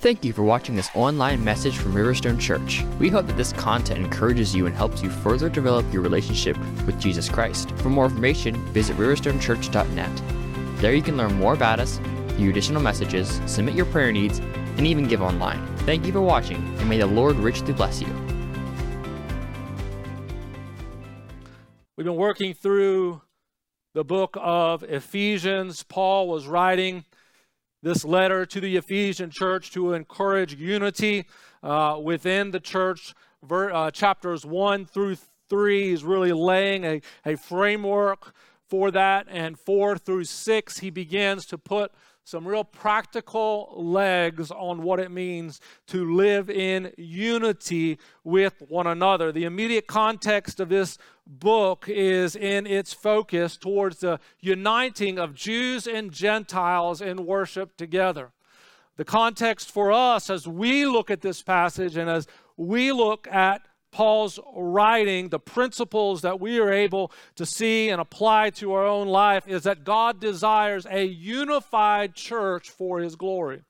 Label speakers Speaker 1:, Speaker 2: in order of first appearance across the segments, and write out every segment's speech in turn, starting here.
Speaker 1: Thank you for watching this online message from Riverstone Church. We hope that this content encourages you and helps you further develop your relationship with Jesus Christ. For more information, visit riverstonechurch.net. There you can learn more about us, view additional messages, submit your prayer needs, and even give online. Thank you for watching, and may the Lord richly bless you.
Speaker 2: We've been working through the book of Ephesians. Paul was writing this letter to the Ephesian church to encourage unity uh, within the church. Ver, uh, chapters 1 through 3 is really laying a, a framework for that. And 4 through 6, he begins to put some real practical legs on what it means to live in unity with one another. The immediate context of this book is in its focus towards the uniting of Jews and Gentiles in worship together. The context for us as we look at this passage and as we look at Paul's writing, the principles that we are able to see and apply to our own life is that God desires a unified church for his glory.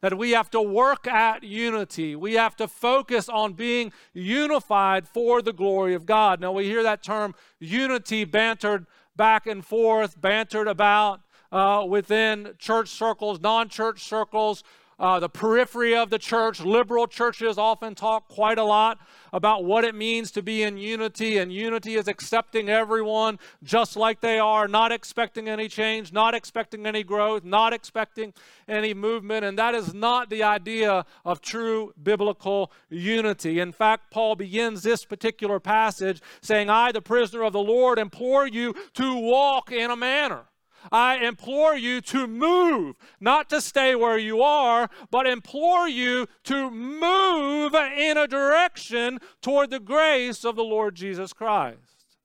Speaker 2: That we have to work at unity. We have to focus on being unified for the glory of God. Now, we hear that term unity bantered back and forth, bantered about uh, within church circles, non church circles uh, the periphery of the church. Liberal churches often talk quite a lot about what it means to be in unity, and unity is accepting everyone just like they are, not expecting any change, not expecting any growth, not expecting any movement, and that is not the idea of true biblical unity. In fact, Paul begins this particular passage saying, I, the prisoner of the Lord, implore you to walk in a manner I implore you to move, not to stay where you are, but implore you to move in a direction toward the grace of the Lord Jesus Christ.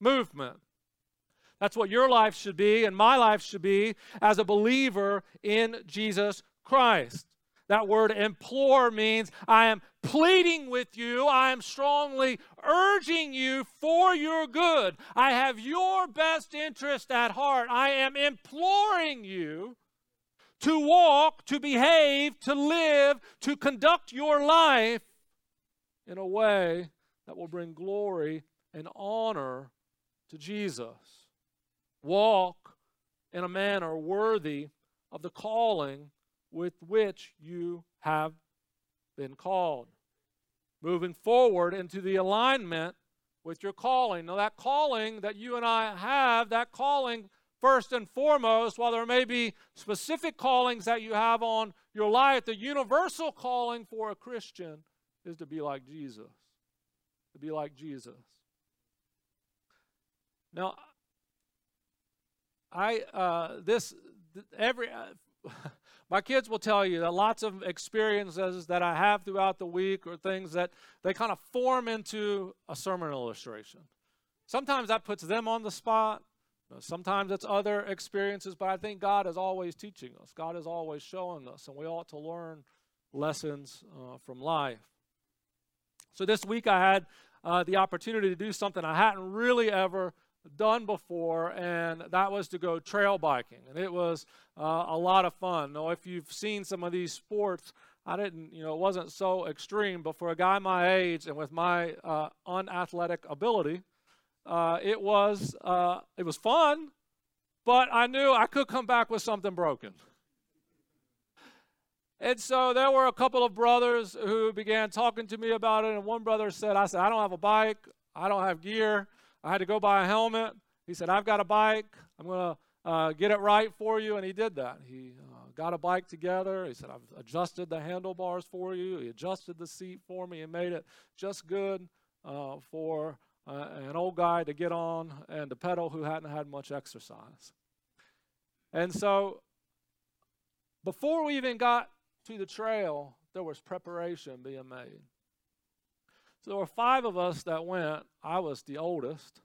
Speaker 2: Movement. That's what your life should be, and my life should be as a believer in Jesus Christ. That word implore means I am pleading with you. I am strongly urging you for your good. I have your best interest at heart. I am imploring you to walk, to behave, to live, to conduct your life in a way that will bring glory and honor to Jesus. Walk in a manner worthy of the calling with which you have been called. Moving forward into the alignment with your calling. Now, that calling that you and I have, that calling, first and foremost, while there may be specific callings that you have on your life, the universal calling for a Christian is to be like Jesus. To be like Jesus. Now, I, uh, this, every, uh, My kids will tell you that lots of experiences that I have throughout the week or things that they kind of form into a sermon illustration. Sometimes that puts them on the spot. Sometimes it's other experiences, but I think God is always teaching us. God is always showing us, and we ought to learn lessons uh, from life. So this week I had uh, the opportunity to do something I hadn't really ever done before, and that was to go trail biking. And it was uh, a lot of fun. Now, if you've seen some of these sports, I didn't, you know, it wasn't so extreme, but for a guy my age and with my uh, unathletic ability, uh, it was uh, it was fun, but I knew I could come back with something broken. And so there were a couple of brothers who began talking to me about it, and one brother said, "I said I don't have a bike, I don't have gear." I had to go buy a helmet. He said, I've got a bike. I'm going to uh, get it right for you. And he did that. He uh, got a bike together. He said, I've adjusted the handlebars for you. He adjusted the seat for me and made it just good uh, for uh, an old guy to get on and to pedal who hadn't had much exercise. And so before we even got to the trail, there was preparation being made. So there were five of us that went. I was the oldest.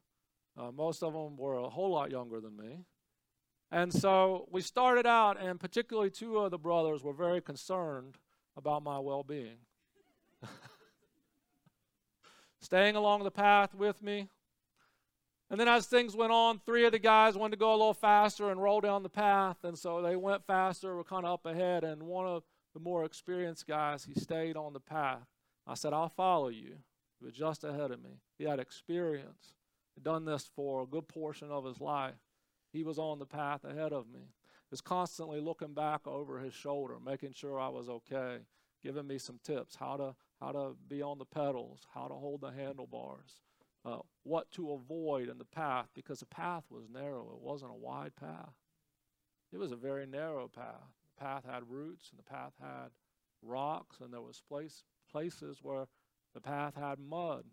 Speaker 2: Uh, most of them were a whole lot younger than me. And so we started out, and particularly two of the brothers were very concerned about my well being. Staying along the path with me. And then as things went on, three of the guys wanted to go a little faster and roll down the path. And so they went faster, were kind of up ahead. And one of the more experienced guys, he stayed on the path. I said, I'll follow you. He was just ahead of me. He had experience, He'd done this for a good portion of his life. He was on the path ahead of me. He was constantly looking back over his shoulder, making sure I was okay, giving me some tips how to how to be on the pedals, how to hold the handlebars, uh, what to avoid in the path because the path was narrow. It wasn't a wide path. It was a very narrow path. The path had roots and the path had rocks and there was place, places where the path had mud.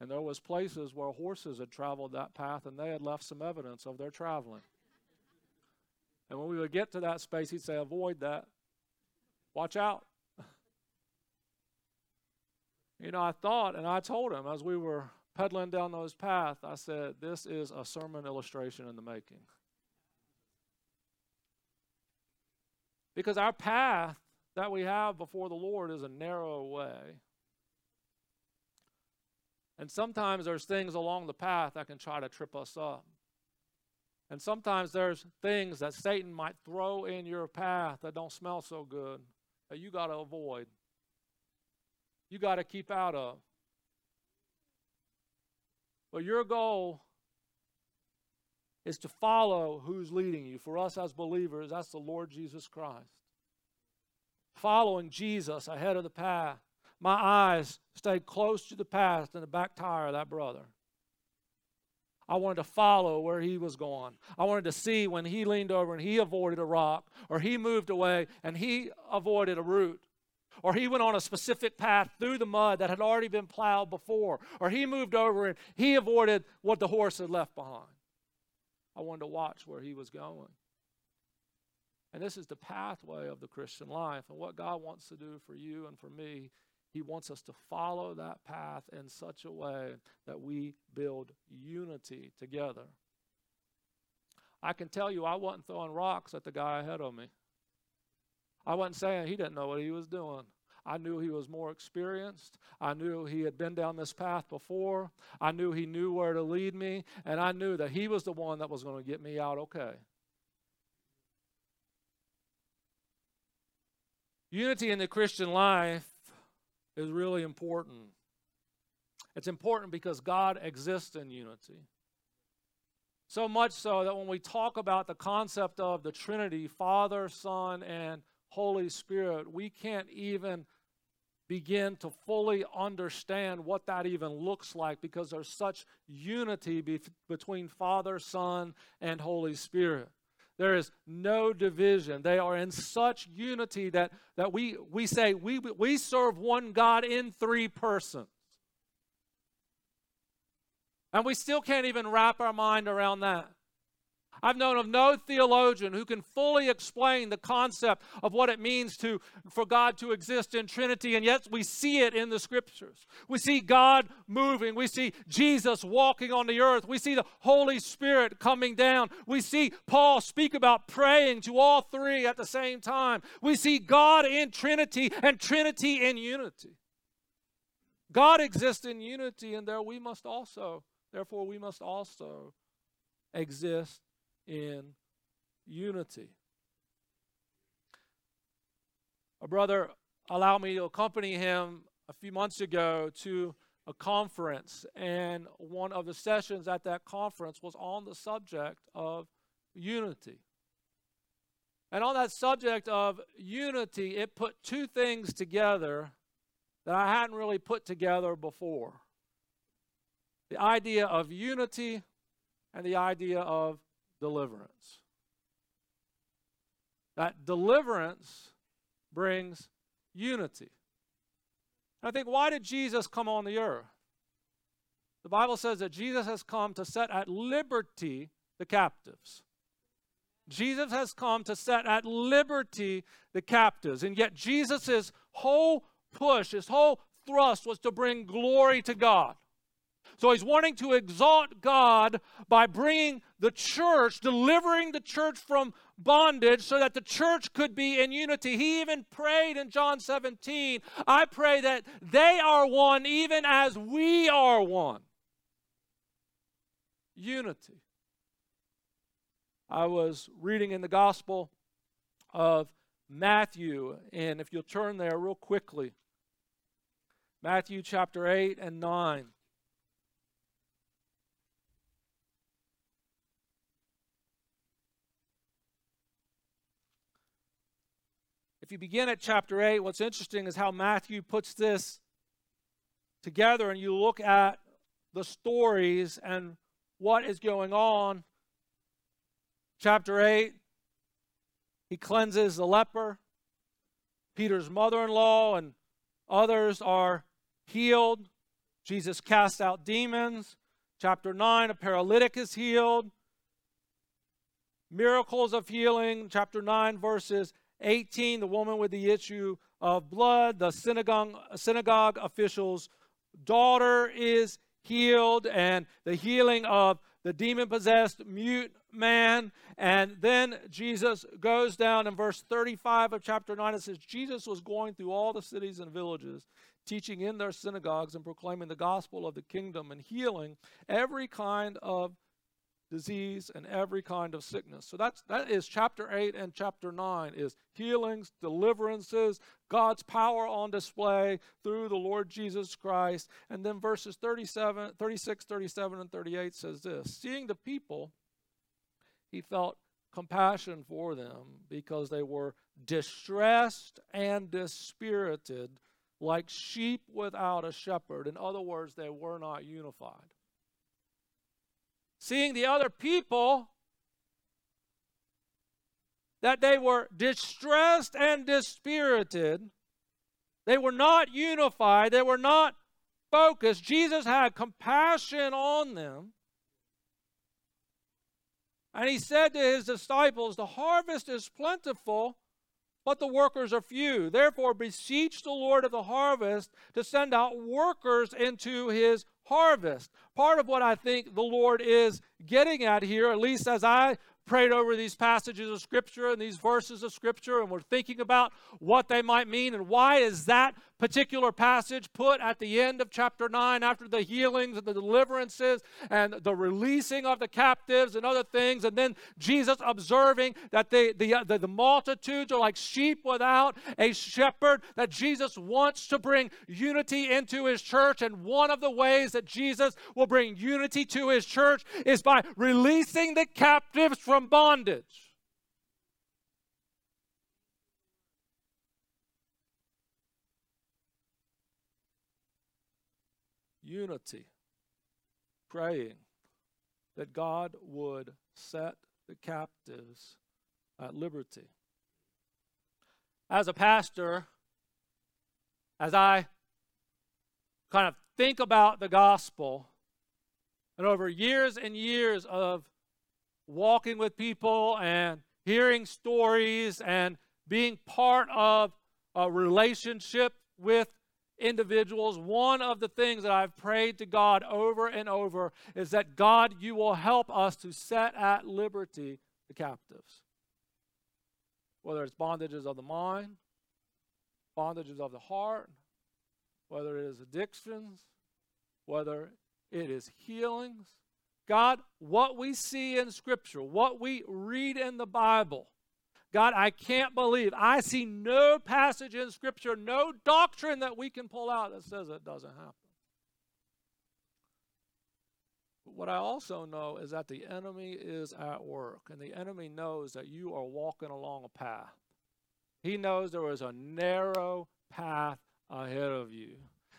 Speaker 2: And there was places where horses had traveled that path and they had left some evidence of their traveling. And when we would get to that space, he'd say, avoid that. Watch out. you know, I thought, and I told him as we were pedaling down those paths, I said, this is a sermon illustration in the making. Because our path that we have before the Lord is a narrow way. And sometimes there's things along the path that can try to trip us up. And sometimes there's things that Satan might throw in your path that don't smell so good that you got to avoid. You got to keep out of. But your goal is to follow who's leading you. For us as believers, that's the Lord Jesus Christ. Following Jesus ahead of the path. My eyes stayed close to the path and the back tire of that brother. I wanted to follow where he was going. I wanted to see when he leaned over and he avoided a rock, or he moved away and he avoided a root, or he went on a specific path through the mud that had already been plowed before, or he moved over and he avoided what the horse had left behind. I wanted to watch where he was going. And this is the pathway of the Christian life. And what God wants to do for you and for me, He wants us to follow that path in such a way that we build unity together. I can tell you, I wasn't throwing rocks at the guy ahead of me. I wasn't saying he didn't know what he was doing. I knew he was more experienced. I knew he had been down this path before. I knew he knew where to lead me. And I knew that he was the one that was going to get me out okay. Unity in the Christian life is really important. It's important because God exists in unity. So much so that when we talk about the concept of the Trinity, Father, Son, and Holy Spirit, we can't even begin to fully understand what that even looks like because there's such unity be- between Father, Son, and Holy Spirit. There is no division. They are in such unity that, that we, we say we, we serve one God in three persons. And we still can't even wrap our mind around that. I've known of no theologian who can fully explain the concept of what it means to for God to exist in Trinity, and yet we see it in the scriptures. We see God moving, we see Jesus walking on the earth, we see the Holy Spirit coming down, we see Paul speak about praying to all three at the same time. We see God in Trinity and Trinity in unity. God exists in unity, and there we must also, therefore, we must also exist in unity. A brother allowed me to accompany him a few months ago to a conference, and one of the sessions at that conference was on the subject of unity. And on that subject of unity, it put two things together that I hadn't really put together before the idea of unity and the idea of deliverance. That deliverance brings unity. I think, why did Jesus come on the earth? The Bible says that Jesus has come to set at liberty the captives. Jesus has come to set at liberty the captives. And yet, Jesus' whole push, his whole thrust was to bring glory to God. So he's wanting to exalt God by bringing the church, delivering the church from bondage so that the church could be in unity. He even prayed in John 17, I pray that they are one even as we are one. Unity. I was reading in the Gospel of Matthew. And if you'll turn there real quickly, Matthew chapter 8 and 9. If you begin at chapter 8, what's interesting is how Matthew puts this together and you look at the stories and what is going on. Chapter 8, he cleanses the leper. Peter's mother in law and others are healed. Jesus casts out demons. Chapter 9, a paralytic is healed. Miracles of healing. Chapter 9, verses 18, the woman with the issue of blood. The synagogue, synagogue official's daughter is healed, and the healing of the demon possessed mute man. And then Jesus goes down in verse 35 of chapter 9. It says, Jesus was going through all the cities and villages, teaching in their synagogues and proclaiming the gospel of the kingdom and healing every kind of disease and every kind of sickness. So that's that is chapter 8 and chapter 9 is healings, deliverances, God's power on display through the Lord Jesus Christ. And then verses 37, 36, 37 and 38 says this, seeing the people he felt compassion for them because they were distressed and dispirited like sheep without a shepherd. In other words, they were not unified seeing the other people that they were distressed and dispirited. They were not unified. They were not focused. Jesus had compassion on them. And he said to his disciples, The harvest is plentiful, but the workers are few. Therefore, beseech the Lord of the harvest to send out workers into his harvest. Part of what I think the Lord is getting at here, at least as I prayed over these passages of Scripture and these verses of Scripture, and we're thinking about what they might mean and why is that particular passage put at the end of chapter 9 after the healings and the deliverances and the releasing of the captives and other things. And then Jesus observing that the, the, uh, the, the multitudes are like sheep without a shepherd, that Jesus wants to bring unity into his church. And one of the ways that Jesus will bring unity to his church is by releasing the captives from bondage. Unity, praying that God would set the captives at liberty. As a pastor, as I kind of think about the gospel, and over years and years of walking with people and hearing stories and being part of a relationship with individuals, one of the things that I've prayed to God over and over is that God, you will help us to set at liberty the captives. Whether it's bondages of the mind, bondages of the heart, whether it is addictions, whether it is healings. God, what we see in Scripture, what we read in the Bible, God, I can't believe. I see no passage in Scripture, no doctrine that we can pull out that says it doesn't happen. But what I also know is that the enemy is at work, and the enemy knows that you are walking along a path. He knows there is a narrow path ahead of you.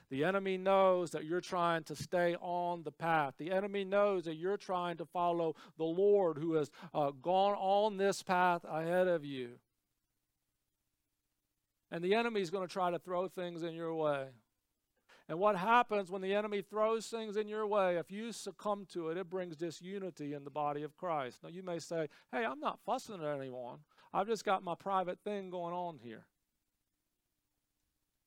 Speaker 2: The enemy knows that you're trying to stay on the path. The enemy knows that you're trying to follow the Lord who has uh, gone on this path ahead of you. And the enemy is going to try to throw things in your way. And what happens when the enemy throws things in your way, if you succumb to it, it brings disunity in the body of Christ. Now, you may say, hey, I'm not fussing at anyone. I've just got my private thing going on here.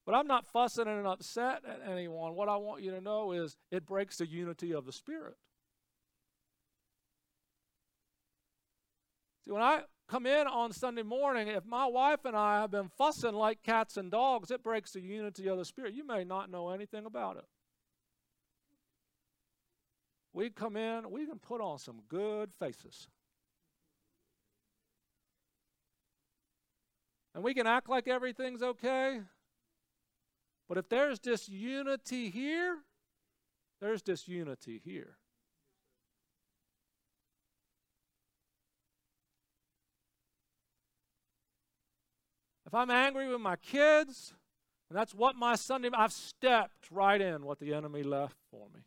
Speaker 2: But I'm not fussing and upset at anyone. What I want you to know is it breaks the unity of the Spirit. See, when I come in on Sunday morning, if my wife and I have been fussing like cats and dogs, it breaks the unity of the Spirit. You may not know anything about it. We come in, we can put on some good faces. And we can act like everything's okay. But if there's disunity here, there's disunity here. If I'm angry with my kids, and that's what my Sunday, I've stepped right in what the enemy left for me.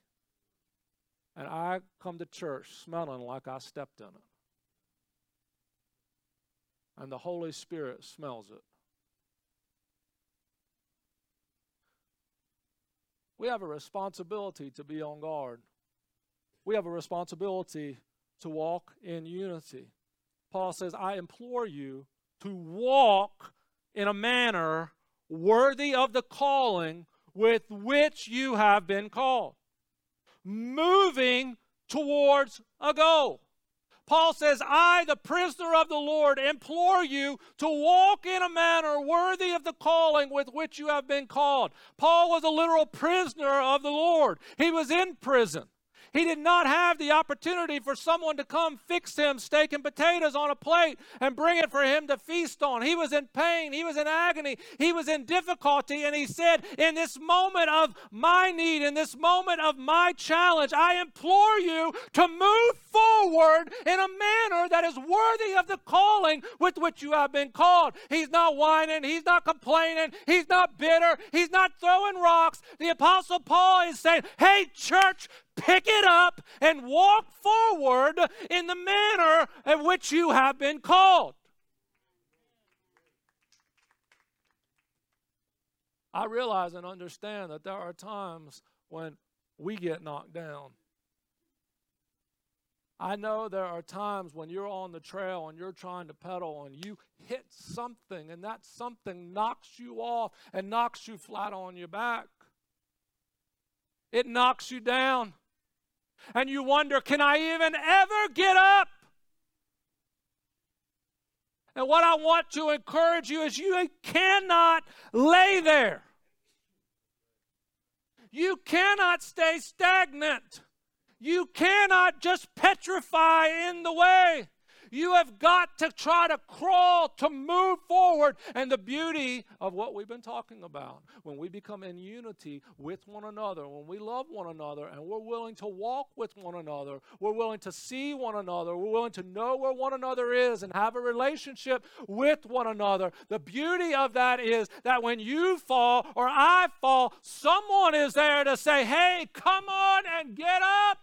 Speaker 2: And I come to church smelling like I stepped in it. And the Holy Spirit smells it. We have a responsibility to be on guard. We have a responsibility to walk in unity. Paul says, I implore you to walk in a manner worthy of the calling with which you have been called, moving towards a goal. Paul says, I, the prisoner of the Lord, implore you to walk in a manner worthy of the calling with which you have been called. Paul was a literal prisoner of the Lord, he was in prison. He did not have the opportunity for someone to come fix him steak and potatoes on a plate and bring it for him to feast on. He was in pain, he was in agony, he was in difficulty, and he said, In this moment of my need, in this moment of my challenge, I implore you to move forward in a manner that is worthy of the calling with which you have been called. He's not whining, he's not complaining, he's not bitter, he's not throwing rocks. The Apostle Paul is saying, Hey, church, pick it up and walk forward in the manner in which you have been called. I realize and understand that there are times when we get knocked down. I know there are times when you're on the trail and you're trying to pedal and you hit something and that something knocks you off and knocks you flat on your back. It knocks you down and you wonder, can I even ever get up? And what I want to encourage you is you cannot lay there. You cannot stay stagnant. You cannot just petrify in the way. You have got to try to crawl to move forward. And the beauty of what we've been talking about, when we become in unity with one another, when we love one another, and we're willing to walk with one another, we're willing to see one another, we're willing to know where one another is and have a relationship with one another. The beauty of that is that when you fall or I fall, someone is there to say, hey, come on and get up.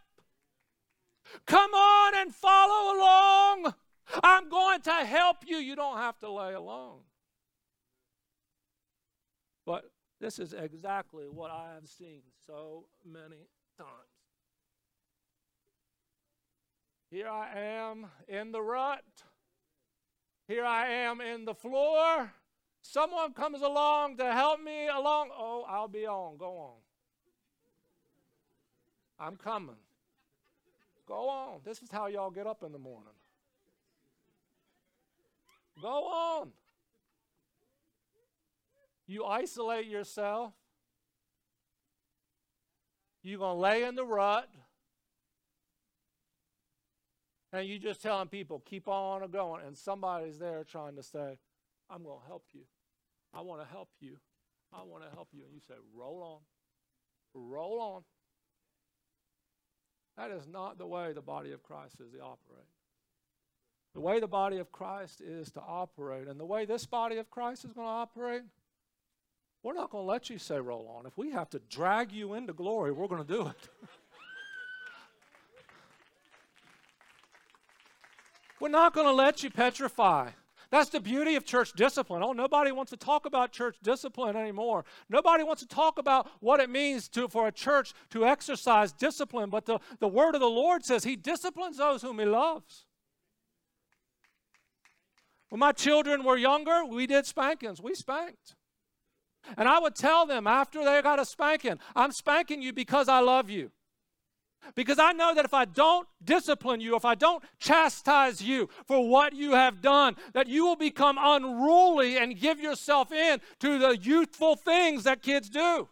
Speaker 2: Come on and follow along. I'm going to help you. You don't have to lay alone. But this is exactly what I have seen so many times. Here I am in the rut. Here I am in the floor. Someone comes along to help me along. Oh, I'll be on. Go on. I'm coming. Go on. This is how y'all get up in the morning. Go on. You isolate yourself. You're going to lay in the rut. And you're just telling people, keep on going. And somebody's there trying to say, I'm going to help you. I want to help you. I want to help you. And you say, roll on. Roll on. That is not the way the body of Christ is to operate. The way the body of Christ is to operate, and the way this body of Christ is going to operate, we're not going to let you say roll on. If we have to drag you into glory, we're going to do it. we're not going to let you petrify. That's the beauty of church discipline. Oh, nobody wants to talk about church discipline anymore. Nobody wants to talk about what it means to, for a church to exercise discipline. But the, the word of the Lord says he disciplines those whom he loves. When my children were younger, we did spankings. We spanked. And I would tell them after they got a spanking, I'm spanking you because I love you. Because I know that if I don't discipline you, if I don't chastise you for what you have done, that you will become unruly and give yourself in to the youthful things that kids do.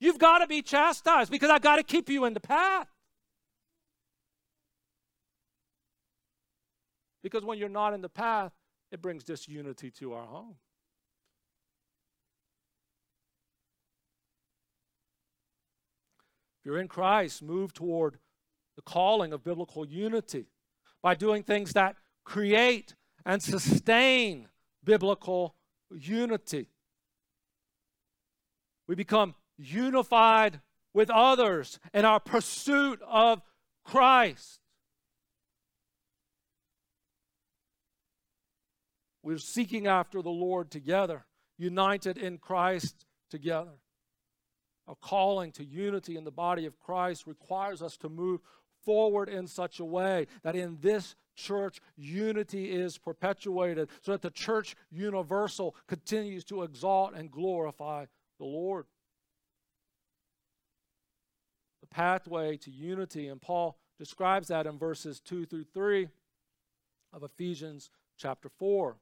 Speaker 2: You've got to be chastised because I've got to keep you in the path. Because when you're not in the path, it brings disunity to our home. If you're in Christ, move toward the calling of biblical unity by doing things that create and sustain biblical unity. We become unified with others in our pursuit of Christ. We're seeking after the Lord together, united in Christ together. Our calling to unity in the body of Christ requires us to move forward in such a way that in this church unity is perpetuated so that the church universal continues to exalt and glorify the Lord. The pathway to unity, and Paul describes that in verses 2 through 3 of Ephesians chapter 4.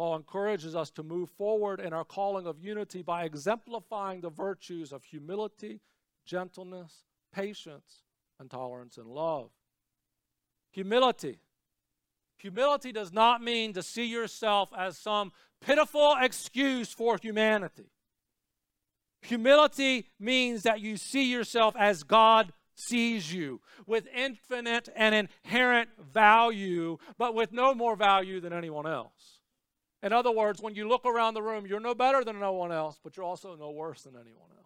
Speaker 2: Paul encourages us to move forward in our calling of unity by exemplifying the virtues of humility, gentleness, patience, and tolerance and love. Humility. Humility does not mean to see yourself as some pitiful excuse for humanity. Humility means that you see yourself as God sees you, with infinite and inherent value, but with no more value than anyone else. In other words, when you look around the room, you're no better than no one else, but you're also no worse than anyone else.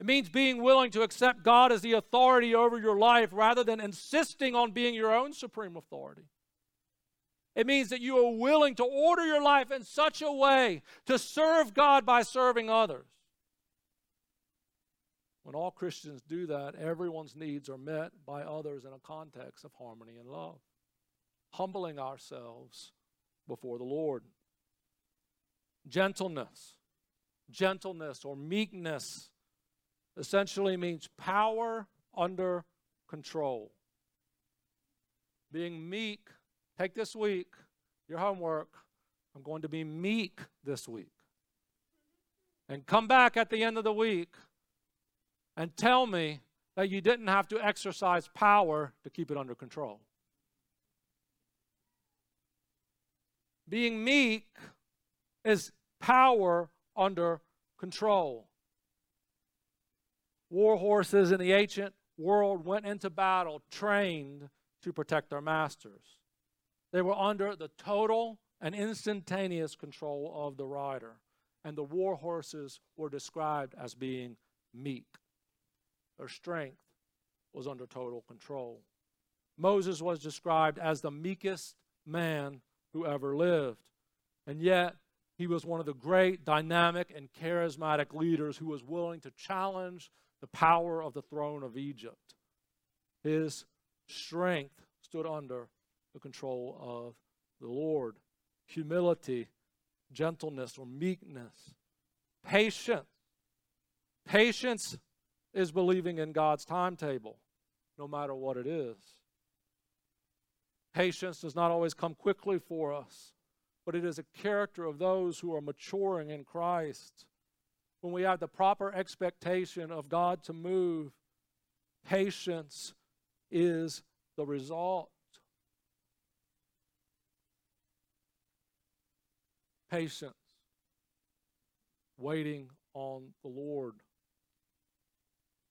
Speaker 2: It means being willing to accept God as the authority over your life rather than insisting on being your own supreme authority. It means that you are willing to order your life in such a way to serve God by serving others. When all Christians do that, everyone's needs are met by others in a context of harmony and love, humbling ourselves before the Lord. Gentleness, gentleness or meekness essentially means power under control. Being meek, take this week, your homework. I'm going to be meek this week. And come back at the end of the week and tell me that you didn't have to exercise power to keep it under control. Being meek is power under control. War horses in the ancient world went into battle trained to protect their masters. They were under the total and instantaneous control of the rider, and the war horses were described as being meek. Their strength was under total control. Moses was described as the meekest man who ever lived, and yet he was one of the great, dynamic, and charismatic leaders who was willing to challenge the power of the throne of Egypt. His strength stood under the control of the Lord. Humility, gentleness, or meekness, patience. Patience is believing in God's timetable, no matter what it is. Patience does not always come quickly for us, but it is a character of those who are maturing in Christ when we have the proper expectation of God to move, patience is the result. Patience, waiting on the Lord.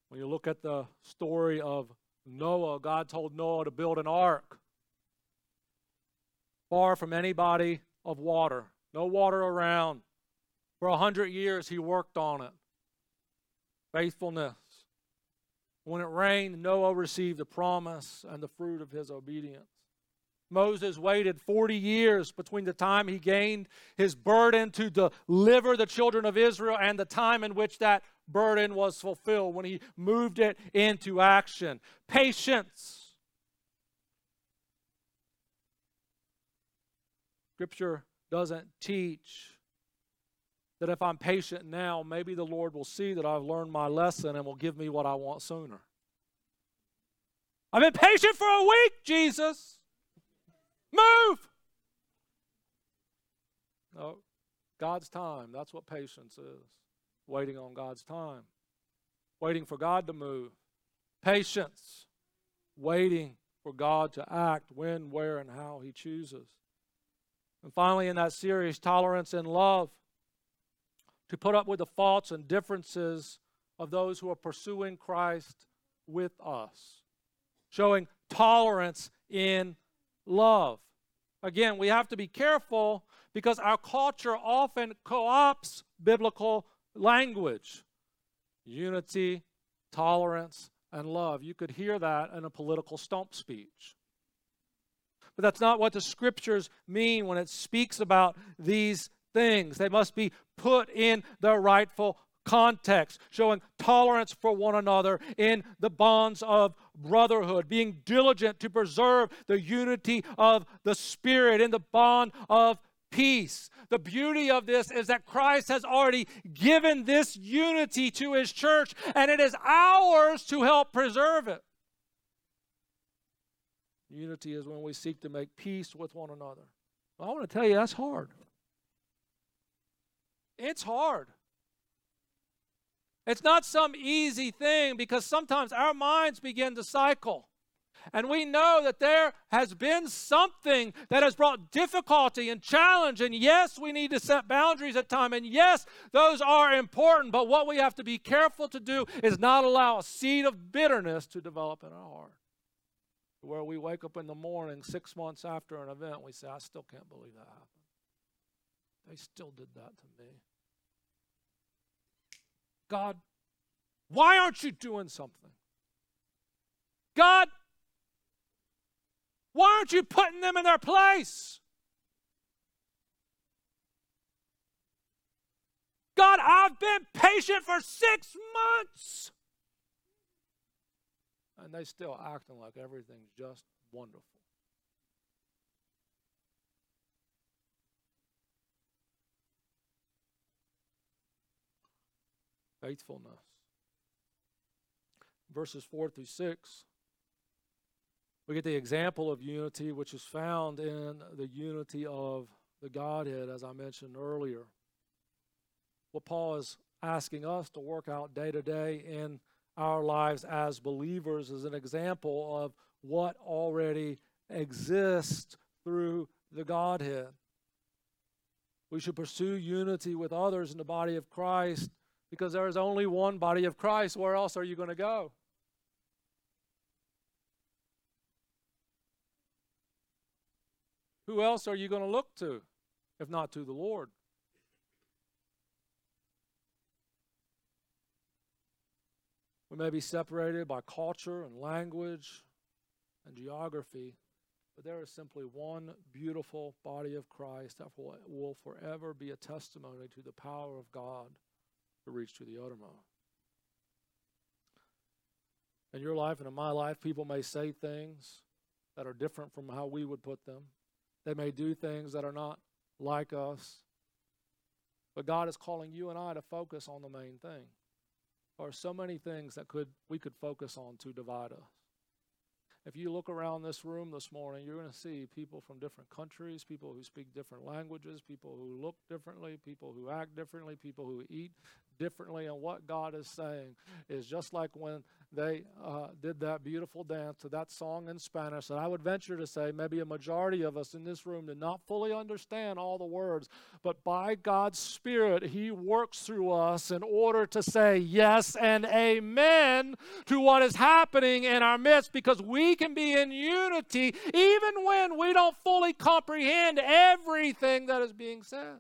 Speaker 2: When you look at the story of Noah, God told Noah to build an ark far from anybody of water, no water around. For a hundred years, he worked on it. Faithfulness. When it rained, Noah received the promise and the fruit of his obedience. Moses waited 40 years between the time he gained his burden to deliver the children of Israel and the time in which that burden was fulfilled, when he moved it into action. Patience. Scripture doesn't teach that if I'm patient now, maybe the Lord will see that I've learned my lesson and will give me what I want sooner. I've been patient for a week, Jesus. Move. No, God's time. That's what patience is. Waiting on God's time. Waiting for God to move. Patience. Waiting for God to act when, where, and how He chooses. And finally, in that series, Tolerance and Love, to put up with the faults and differences of those who are pursuing Christ with us, showing tolerance in love. Again, we have to be careful because our culture often co opts biblical language unity, tolerance, and love. You could hear that in a political stump speech. But that's not what the scriptures mean when it speaks about these things. They must be put in their rightful context, showing tolerance for one another in the bonds of brotherhood, being diligent to preserve the unity of the Spirit in the bond of peace. The beauty of this is that Christ has already given this unity to his church, and it is ours to help preserve it. Unity is when we seek to make peace with one another. I want to tell you, that's hard. It's hard. It's not some easy thing because sometimes our minds begin to cycle. And we know that there has been something that has brought difficulty and challenge. And yes, we need to set boundaries at time. And yes, those are important. But what we have to be careful to do is not allow a seed of bitterness to develop in our heart. Where we wake up in the morning six months after an event, we say, I still can't believe that happened. They still did that to me. God, why aren't you doing something? God, why aren't you putting them in their place? God, I've been patient for six months. And they still acting like everything's just wonderful. faithfulness. Verses 4 through 6, we get the example of unity, which is found in the unity of the Godhead, as I mentioned earlier. What Paul is asking us to work out day to day in our lives as believers is an example of what already exists through the Godhead. We should pursue unity with others in the body of Christ because there is only one body of Christ. Where else are you going to go? Who else are you going to look to if not to the Lord? We may be separated by culture and language and geography, but there is simply one beautiful body of Christ that will forever be a testimony to the power of God to reach to the uttermost. In your life and in my life, people may say things that are different from how we would put them. They may do things that are not like us. But God is calling you and I to focus on the main thing. Are so many things that could we could focus on to divide us. If you look around this room this morning, you're going to see people from different countries, people who speak different languages, people who look differently, people who act differently, people who eat differently. And what God is saying is just like when they uh, did that beautiful dance to that song in Spanish And I would venture to say maybe a majority of us in this room did not fully understand all the words, but by God's Spirit, He works through us in order to say yes and amen to what is happening in our midst because we can be in unity even when we don't fully comprehend everything that is being said.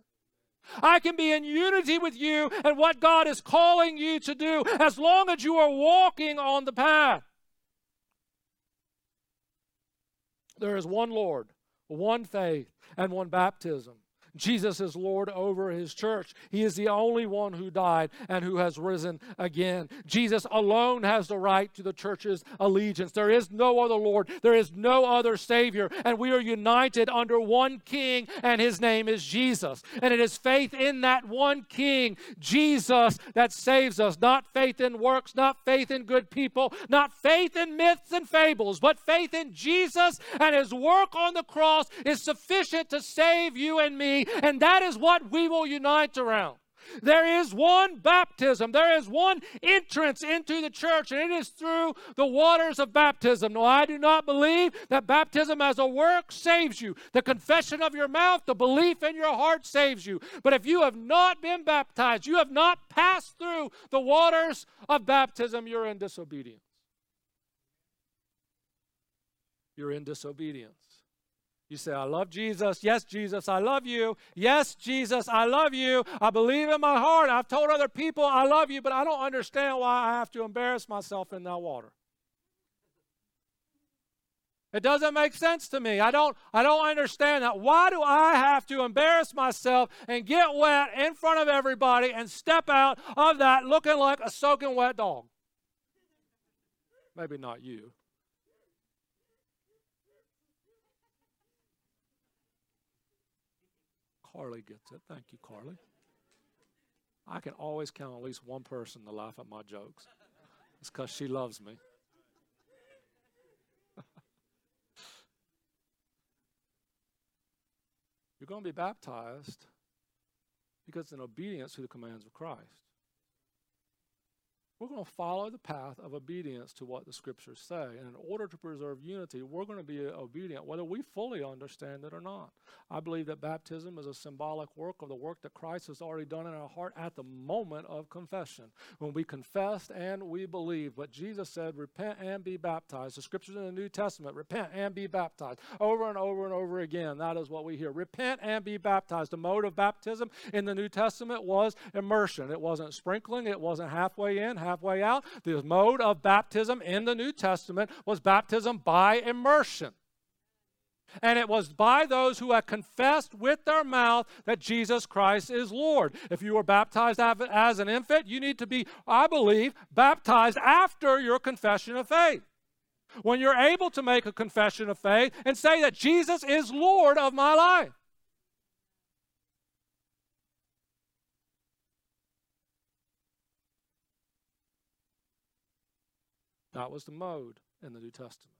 Speaker 2: I can be in unity with you and what God is calling you to do as long as you are walking on the path. There is one Lord, one faith, and one baptism. Jesus is Lord over his church. He is the only one who died and who has risen again. Jesus alone has the right to the church's allegiance. There is no other Lord, there is no other Savior, and we are united under one King, and his name is Jesus. And it is faith in that one King, Jesus, that saves us. Not faith in works, not faith in good people, not faith in myths and fables, but faith in Jesus and his work on the cross is sufficient to save you and me and that is what we will unite around. There is one baptism. There is one entrance into the church, and it is through the waters of baptism. No, I do not believe that baptism as a work saves you. The confession of your mouth, the belief in your heart saves you. But if you have not been baptized, you have not passed through the waters of baptism, you're in disobedience. You're in disobedience. You say, I love Jesus. Yes, Jesus, I love you. Yes, Jesus, I love you. I believe in my heart. I've told other people I love you, but I don't understand why I have to embarrass myself in that water. It doesn't make sense to me. I don't I don't understand that. Why do I have to embarrass myself and get wet in front of everybody and step out of that looking like a soaking wet dog? Maybe not you. Carly gets it. Thank you, Carly. I can always count at least one person to laugh at my jokes. It's because she loves me. You're going to be baptized because in obedience to the commands of Christ. We're going to follow the path of obedience to what the scriptures say. And in order to preserve unity, we're going to be obedient, whether we fully understand it or not. I believe that baptism is a symbolic work of the work that Christ has already done in our heart at the moment of confession. When we confessed and we believe. But Jesus said, repent and be baptized. The scriptures in the New Testament, repent and be baptized. Over and over and over again, that is what we hear. Repent and be baptized. The mode of baptism in the New Testament was immersion. It wasn't sprinkling, it wasn't halfway in, out. The mode of baptism in the New Testament was baptism by immersion. And it was by those who had confessed with their mouth that Jesus Christ is Lord. If you were baptized as an infant, you need to be, I believe, baptized after your confession of faith. When you're able to make a confession of faith and say that Jesus is Lord of my life. That was the mode in the New Testament.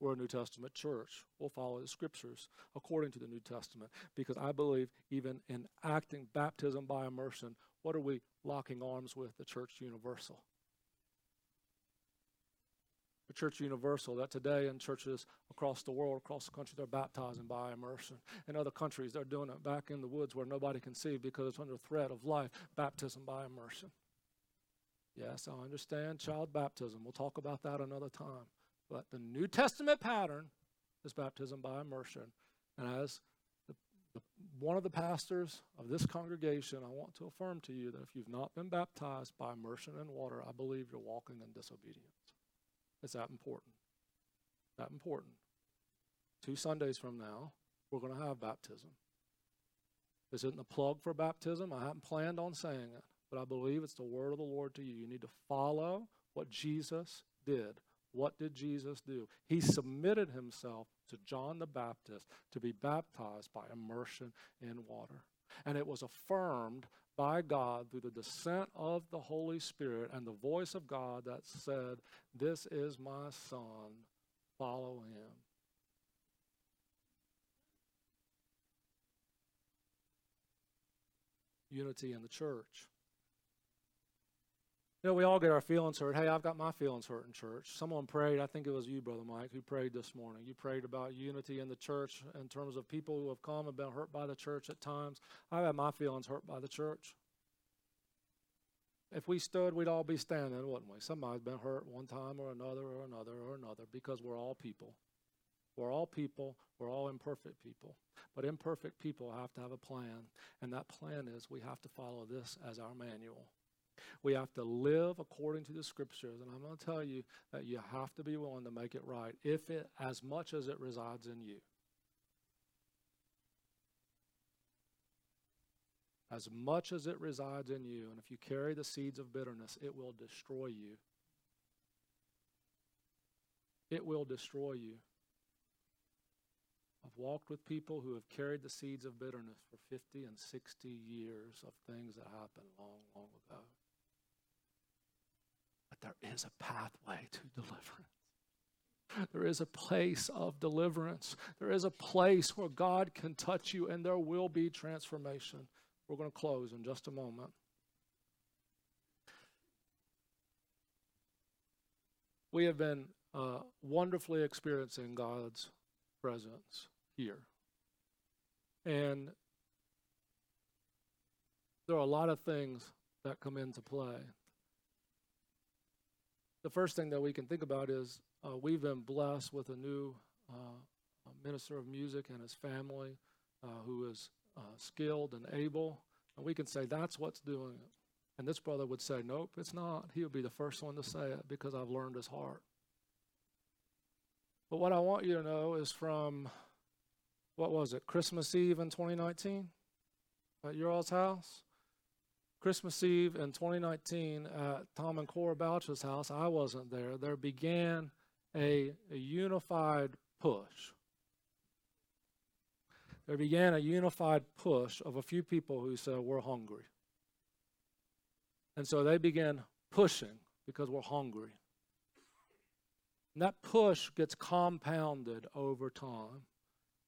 Speaker 2: We're a New Testament church. We'll follow the scriptures according to the New Testament because I believe even in acting baptism by immersion, what are we locking arms with? The church universal. The church universal that today in churches across the world, across the country, they're baptizing by immersion. In other countries, they're doing it back in the woods where nobody can see because it's under threat of life, baptism by immersion. Yes, I understand child baptism. We'll talk about that another time. But the New Testament pattern is baptism by immersion. And as the, the, one of the pastors of this congregation, I want to affirm to you that if you've not been baptized by immersion in water, I believe you're walking in disobedience. It's that important. That important. Two Sundays from now, we're going to have baptism. This isn't a plug for baptism. I haven't planned on saying it but I believe it's the word of the Lord to you. You need to follow what Jesus did. What did Jesus do? He submitted himself to John the Baptist to be baptized by immersion in water. And it was affirmed by God through the descent of the Holy Spirit and the voice of God that said, This is my Son, follow him. Unity in the church. You know, we all get our feelings hurt. Hey, I've got my feelings hurt in church. Someone prayed, I think it was you, Brother Mike, who prayed this morning. You prayed about unity in the church in terms of people who have come and been hurt by the church at times. I've had my feelings hurt by the church. If we stood, we'd all be standing, wouldn't we? Somebody's been hurt one time or another or another or another because we're all people. We're all people. We're all imperfect people. But imperfect people have to have a plan. And that plan is we have to follow this as our manual. We have to live according to the scriptures. And I'm going to tell you that you have to be willing to make it right, if it, as much as it resides in you. As much as it resides in you, and if you carry the seeds of bitterness, it will destroy you. It will destroy you. I've walked with people who have carried the seeds of bitterness for 50 and 60 years of things that happened long, long ago. But there is a pathway to deliverance. There is a place of deliverance. There is a place where God can touch you and there will be transformation. We're going to close in just a moment. We have been uh, wonderfully experiencing God's presence here. And there are a lot of things that come into play. The first thing that we can think about is uh, we've been blessed with a new uh, minister of music and his family uh, who is uh, skilled and able. And we can say, that's what's doing it. And this brother would say, nope, it's not. He would be the first one to say it because I've learned his heart. But what I want you to know is from, what was it, Christmas Eve in 2019 at your all's house? Christmas Eve in 2019 at Tom and Cora Boucher's house, I wasn't there. There began a, a unified push. There began a unified push of a few people who said, We're hungry. And so they began pushing because we're hungry. And that push gets compounded over time.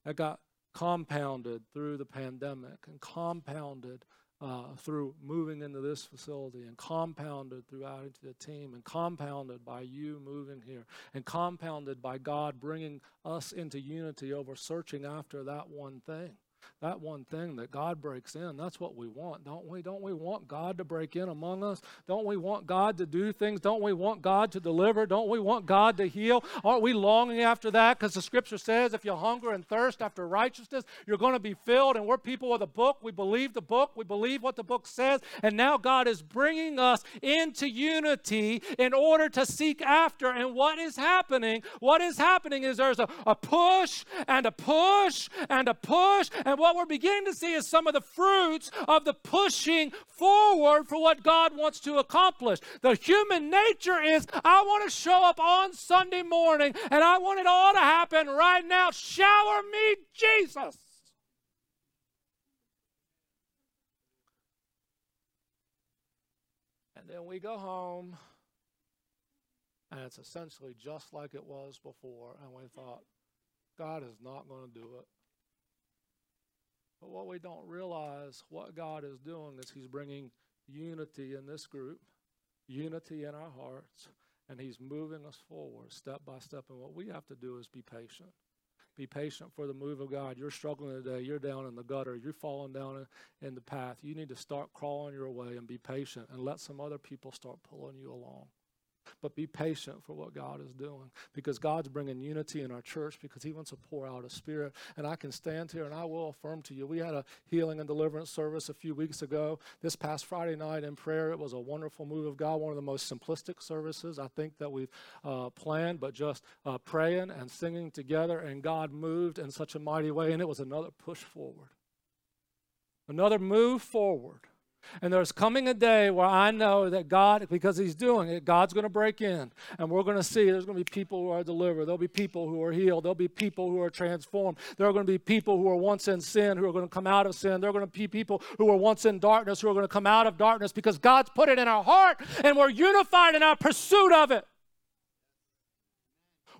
Speaker 2: That got compounded through the pandemic and compounded uh, through moving into this facility and compounded throughout into the team and compounded by you moving here and compounded by God bringing us into unity over searching after that one thing that one thing that God breaks in. That's what we want, don't we? Don't we want God to break in among us? Don't we want God to do things? Don't we want God to deliver? Don't we want God to heal? Aren't we longing after that? Because the scripture says if you hunger and thirst after righteousness, you're going to be filled. And we're people of the book. We believe the book. We believe what the book says. And now God is bringing us into unity in order to seek after. And what is happening? What is happening is there's a, a push and a push and a push. And and what we're beginning to see is some of the fruits of the pushing forward for what God wants to accomplish. The human nature is I want to show up on Sunday morning and I want it all to happen right now. Shower me, Jesus. And then we go home, and it's essentially just like it was before. And we thought, God is not going to do it. But what we don't realize, what God is doing, is He's bringing unity in this group, unity in our hearts, and He's moving us forward step by step. And what we have to do is be patient. Be patient for the move of God. You're struggling today. You're down in the gutter. You're falling down in, in the path. You need to start crawling your way and be patient and let some other people start pulling you along. But be patient for what God is doing because God's bringing unity in our church because He wants to pour out a spirit. And I can stand here and I will affirm to you we had a healing and deliverance service a few weeks ago. This past Friday night in prayer, it was a wonderful move of God, one of the most simplistic services I think that we've uh, planned, but just uh, praying and singing together. And God moved in such a mighty way. And it was another push forward, another move forward and there's coming a day where I know that God, because He's doing it, God's going to break in. And we're going to see there's going to be people who are delivered. There'll be people who are healed. There'll be people who are transformed. There are going to be people who were once in sin who are going to come out of sin. There are going to be people who were once in darkness who are going to come out of darkness because God's put it in our heart and we're unified in our pursuit of it.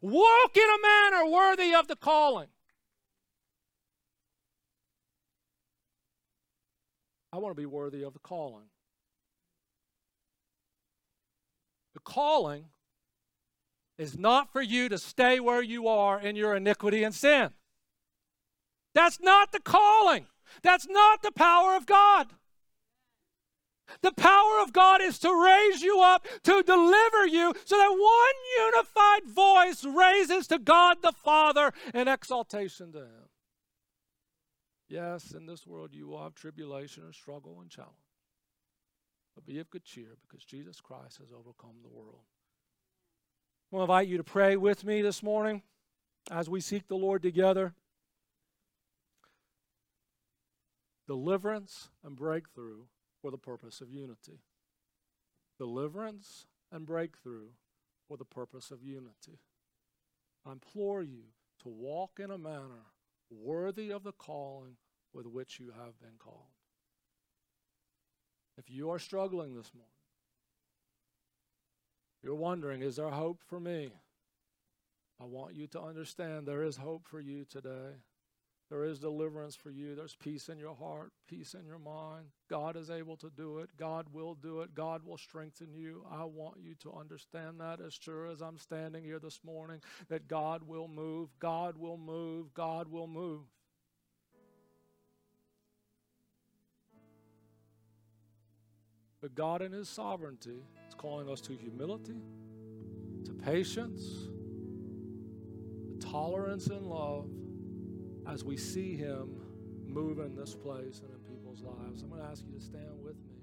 Speaker 2: Walk in a manner worthy of the calling. I want to be worthy of the calling. The calling is not for you to stay where you are in your iniquity and sin. That's not the calling. That's not the power of God. The power of God is to raise you up, to deliver you, so that one unified voice raises to God the Father in exaltation to Him. Yes, in this world you will have tribulation and struggle and challenge. But be of good cheer because Jesus Christ has overcome the world. I want to invite you to pray with me this morning as we seek the Lord together. Deliverance and breakthrough for the purpose of unity. Deliverance and breakthrough for the purpose of unity. I implore you to walk in a manner worthy of the calling with which you have been called. If you are struggling this morning, you're wondering, is there hope for me? I want you to understand there is hope for you today. There is deliverance for you. There's peace in your heart, peace in your mind. God is able to do it. God will do it. God will strengthen you. I want you to understand that as sure as I'm standing here this morning, that God will move. God will move. God will move. But God, in His sovereignty, is calling us to humility, to patience, to tolerance and love as we see Him move in this place and in people's lives. I'm going to ask you to stand with me.